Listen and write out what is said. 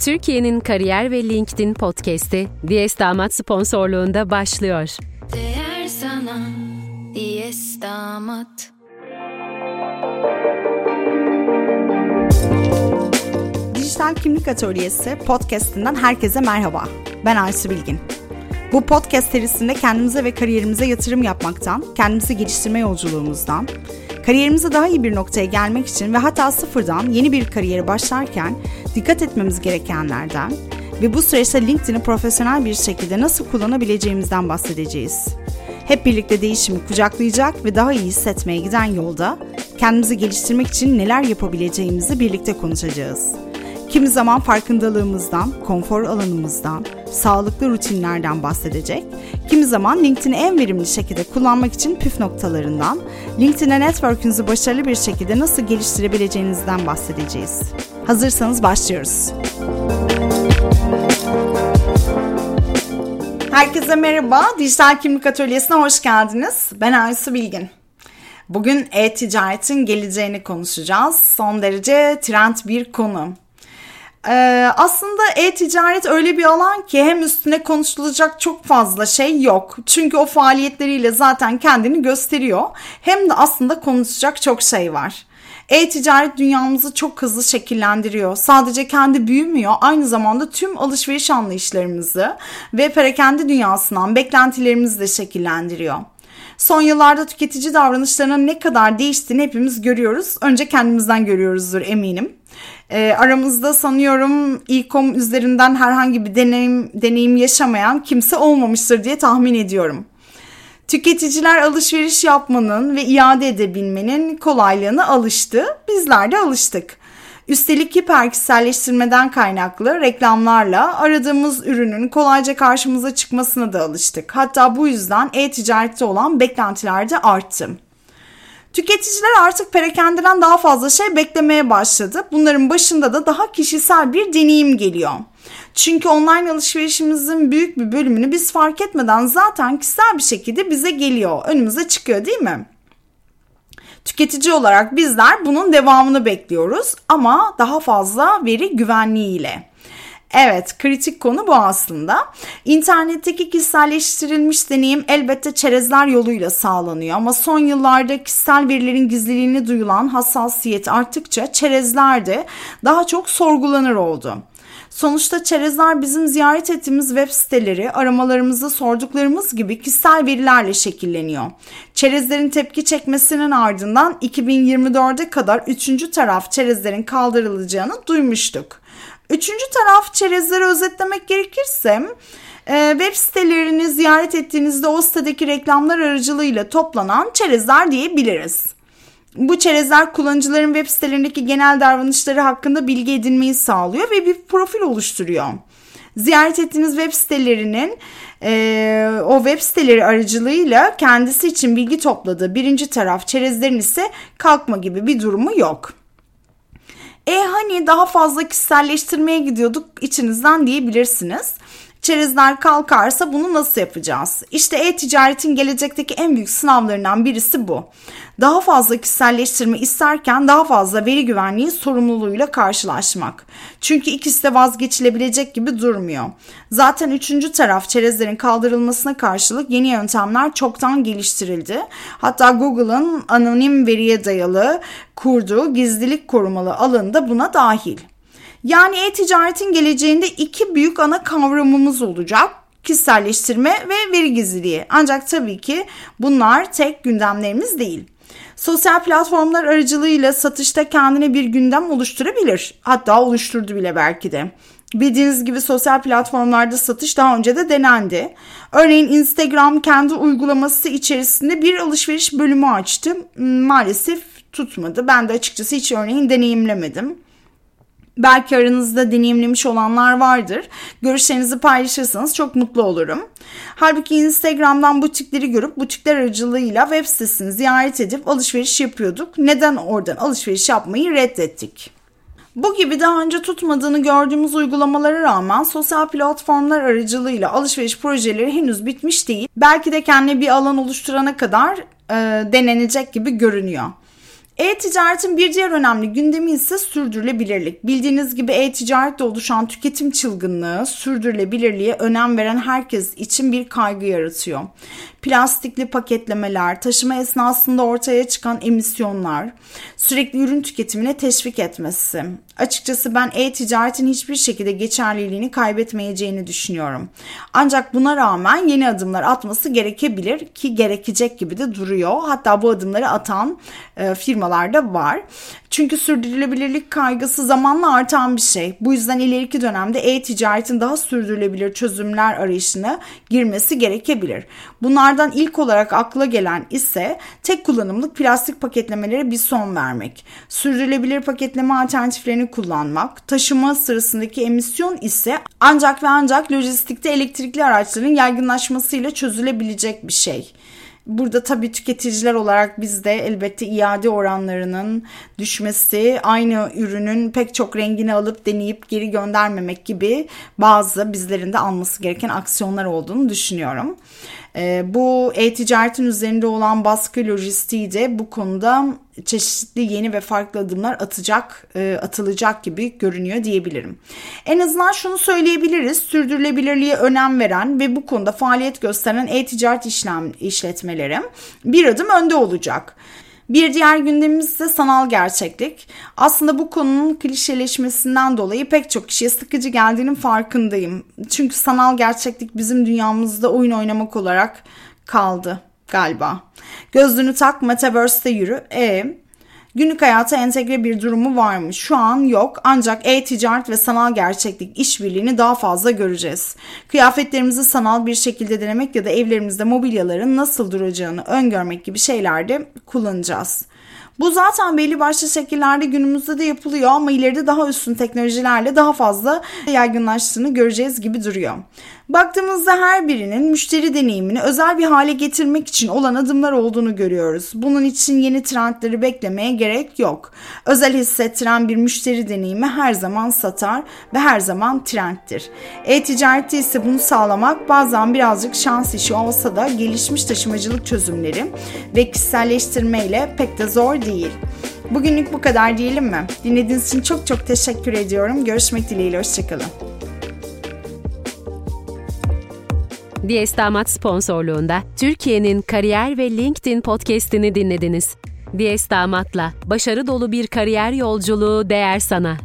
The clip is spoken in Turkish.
Türkiye'nin kariyer ve LinkedIn podcast'i Diyes Damat sponsorluğunda başlıyor. Değer sana Diyes Damat Dijital Kimlik Atölyesi podcast'inden herkese merhaba. Ben Aysu Bilgin. Bu podcast serisinde kendimize ve kariyerimize yatırım yapmaktan, kendimizi geliştirme yolculuğumuzdan, kariyerimize daha iyi bir noktaya gelmek için ve hatta sıfırdan yeni bir kariyere başlarken dikkat etmemiz gerekenlerden ve bu süreçte LinkedIn'i profesyonel bir şekilde nasıl kullanabileceğimizden bahsedeceğiz. Hep birlikte değişimi kucaklayacak ve daha iyi hissetmeye giden yolda kendimizi geliştirmek için neler yapabileceğimizi birlikte konuşacağız. Kimi zaman farkındalığımızdan, konfor alanımızdan, sağlıklı rutinlerden bahsedecek. Kimi zaman LinkedIn'i en verimli şekilde kullanmak için püf noktalarından, LinkedIn'e network'ünüzü başarılı bir şekilde nasıl geliştirebileceğinizden bahsedeceğiz. Hazırsanız başlıyoruz. Herkese merhaba. Dijital Kimlik Atölyesi'ne hoş geldiniz. Ben Aysu Bilgin. Bugün e-ticaretin geleceğini konuşacağız. Son derece trend bir konu. Ee, aslında e-ticaret öyle bir alan ki hem üstüne konuşulacak çok fazla şey yok. Çünkü o faaliyetleriyle zaten kendini gösteriyor. Hem de aslında konuşacak çok şey var. E-ticaret dünyamızı çok hızlı şekillendiriyor. Sadece kendi büyümüyor, aynı zamanda tüm alışveriş anlayışlarımızı ve perakende dünyasından beklentilerimizi de şekillendiriyor. Son yıllarda tüketici davranışlarının ne kadar değiştiğini hepimiz görüyoruz. Önce kendimizden görüyoruzdur eminim. E, aramızda sanıyorum e-com üzerinden herhangi bir deneyim, deneyim yaşamayan kimse olmamıştır diye tahmin ediyorum. Tüketiciler alışveriş yapmanın ve iade edebilmenin kolaylığına alıştı. Bizler de alıştık. Üstelik hiperkişiselleştirmeden kaynaklı reklamlarla aradığımız ürünün kolayca karşımıza çıkmasına da alıştık. Hatta bu yüzden e-ticarette olan beklentiler de arttı. Tüketiciler artık perakendeden daha fazla şey beklemeye başladı. Bunların başında da daha kişisel bir deneyim geliyor. Çünkü online alışverişimizin büyük bir bölümünü biz fark etmeden zaten kişisel bir şekilde bize geliyor, önümüze çıkıyor değil mi? Tüketici olarak bizler bunun devamını bekliyoruz ama daha fazla veri güvenliğiyle. Evet, kritik konu bu aslında. İnternetteki kişiselleştirilmiş deneyim elbette çerezler yoluyla sağlanıyor ama son yıllarda kişisel verilerin gizliliğine duyulan hassasiyet arttıkça çerezler de daha çok sorgulanır oldu. Sonuçta çerezler bizim ziyaret ettiğimiz web siteleri, aramalarımızda sorduklarımız gibi kişisel verilerle şekilleniyor. Çerezlerin tepki çekmesinin ardından 2024'e kadar üçüncü taraf çerezlerin kaldırılacağını duymuştuk. Üçüncü taraf çerezleri özetlemek gerekirse e, web sitelerini ziyaret ettiğinizde o sitedeki reklamlar aracılığıyla toplanan çerezler diyebiliriz. Bu çerezler kullanıcıların web sitelerindeki genel davranışları hakkında bilgi edinmeyi sağlıyor ve bir profil oluşturuyor. Ziyaret ettiğiniz web sitelerinin e, o web siteleri aracılığıyla kendisi için bilgi topladığı birinci taraf çerezlerin ise kalkma gibi bir durumu yok. E hani daha fazla kişiselleştirmeye gidiyorduk içinizden diyebilirsiniz. Çerezler kalkarsa bunu nasıl yapacağız? İşte e-ticaretin gelecekteki en büyük sınavlarından birisi bu. Daha fazla kişiselleştirme isterken daha fazla veri güvenliği sorumluluğuyla karşılaşmak. Çünkü ikisi de vazgeçilebilecek gibi durmuyor. Zaten üçüncü taraf çerezlerin kaldırılmasına karşılık yeni yöntemler çoktan geliştirildi. Hatta Google'ın anonim veriye dayalı kurduğu gizlilik korumalı alanı da buna dahil. Yani e-ticaretin geleceğinde iki büyük ana kavramımız olacak kişiselleştirme ve veri gizliliği. Ancak tabii ki bunlar tek gündemlerimiz değil. Sosyal platformlar aracılığıyla satışta kendine bir gündem oluşturabilir. Hatta oluşturdu bile belki de. Bildiğiniz gibi sosyal platformlarda satış daha önce de denendi. Örneğin Instagram kendi uygulaması içerisinde bir alışveriş bölümü açtı. Maalesef tutmadı. Ben de açıkçası hiç örneğin deneyimlemedim. Belki aranızda deneyimlemiş olanlar vardır. Görüşlerinizi paylaşırsanız çok mutlu olurum. Halbuki Instagram'dan butikleri görüp butikler aracılığıyla web sitesini ziyaret edip alışveriş yapıyorduk. Neden oradan alışveriş yapmayı reddettik? Bu gibi daha önce tutmadığını gördüğümüz uygulamalara rağmen sosyal platformlar aracılığıyla alışveriş projeleri henüz bitmiş değil. Belki de kendi bir alan oluşturana kadar e, denenecek gibi görünüyor. E-ticaretin bir diğer önemli gündemi ise sürdürülebilirlik. Bildiğiniz gibi e-ticarette oluşan tüketim çılgınlığı sürdürülebilirliğe önem veren herkes için bir kaygı yaratıyor. Plastikli paketlemeler, taşıma esnasında ortaya çıkan emisyonlar, sürekli ürün tüketimine teşvik etmesi. Açıkçası ben e-ticaretin hiçbir şekilde geçerliliğini kaybetmeyeceğini düşünüyorum. Ancak buna rağmen yeni adımlar atması gerekebilir ki gerekecek gibi de duruyor. Hatta bu adımları atan e, firmalar da var. Çünkü sürdürülebilirlik kaygısı zamanla artan bir şey. Bu yüzden ileriki dönemde e-ticaretin daha sürdürülebilir çözümler arayışına girmesi gerekebilir. Bunlardan ilk olarak akla gelen ise tek kullanımlık plastik paketlemelere bir son vermek. Sürdürülebilir paketleme alternatiflerini kullanmak. Taşıma sırasındaki emisyon ise ancak ve ancak lojistikte elektrikli araçların yaygınlaşmasıyla çözülebilecek bir şey. Burada tabii tüketiciler olarak biz de elbette iade oranlarının düşmesi, aynı ürünün pek çok rengini alıp deneyip geri göndermemek gibi bazı bizlerin de alması gereken aksiyonlar olduğunu düşünüyorum. Ee, bu e-ticaretin üzerinde olan baskı lojistiği de bu konuda çeşitli yeni ve farklı adımlar atacak, e, atılacak gibi görünüyor diyebilirim. En azından şunu söyleyebiliriz. Sürdürülebilirliğe önem veren ve bu konuda faaliyet gösteren e-ticaret işlem işletmeleri bir adım önde olacak. Bir diğer gündemimiz ise sanal gerçeklik. Aslında bu konunun klişeleşmesinden dolayı pek çok kişiye sıkıcı geldiğinin farkındayım. Çünkü sanal gerçeklik bizim dünyamızda oyun oynamak olarak kaldı galiba. Gözlüğünü tak, metaverse'te yürü. E günlük hayata entegre bir durumu var mı? Şu an yok ancak e-ticaret ve sanal gerçeklik işbirliğini daha fazla göreceğiz. Kıyafetlerimizi sanal bir şekilde denemek ya da evlerimizde mobilyaların nasıl duracağını öngörmek gibi şeylerde kullanacağız. Bu zaten belli başlı şekillerde günümüzde de yapılıyor ama ileride daha üstün teknolojilerle daha fazla yaygınlaştığını göreceğiz gibi duruyor. Baktığımızda her birinin müşteri deneyimini özel bir hale getirmek için olan adımlar olduğunu görüyoruz. Bunun için yeni trendleri beklemeye gerek yok. Özel hissettiren bir müşteri deneyimi her zaman satar ve her zaman trendtir. E-ticarette ise bunu sağlamak bazen birazcık şans işi olsa da gelişmiş taşımacılık çözümleri ve kişiselleştirmeyle pek de zor değil. Bugünlük bu kadar diyelim mi? Dinlediğiniz için çok çok teşekkür ediyorum. Görüşmek dileğiyle, hoşçakalın. Diyes Damat sponsorluğunda Türkiye'nin kariyer ve LinkedIn podcast'ini dinlediniz. Diyes Damat'la başarı dolu bir kariyer yolculuğu değer sana.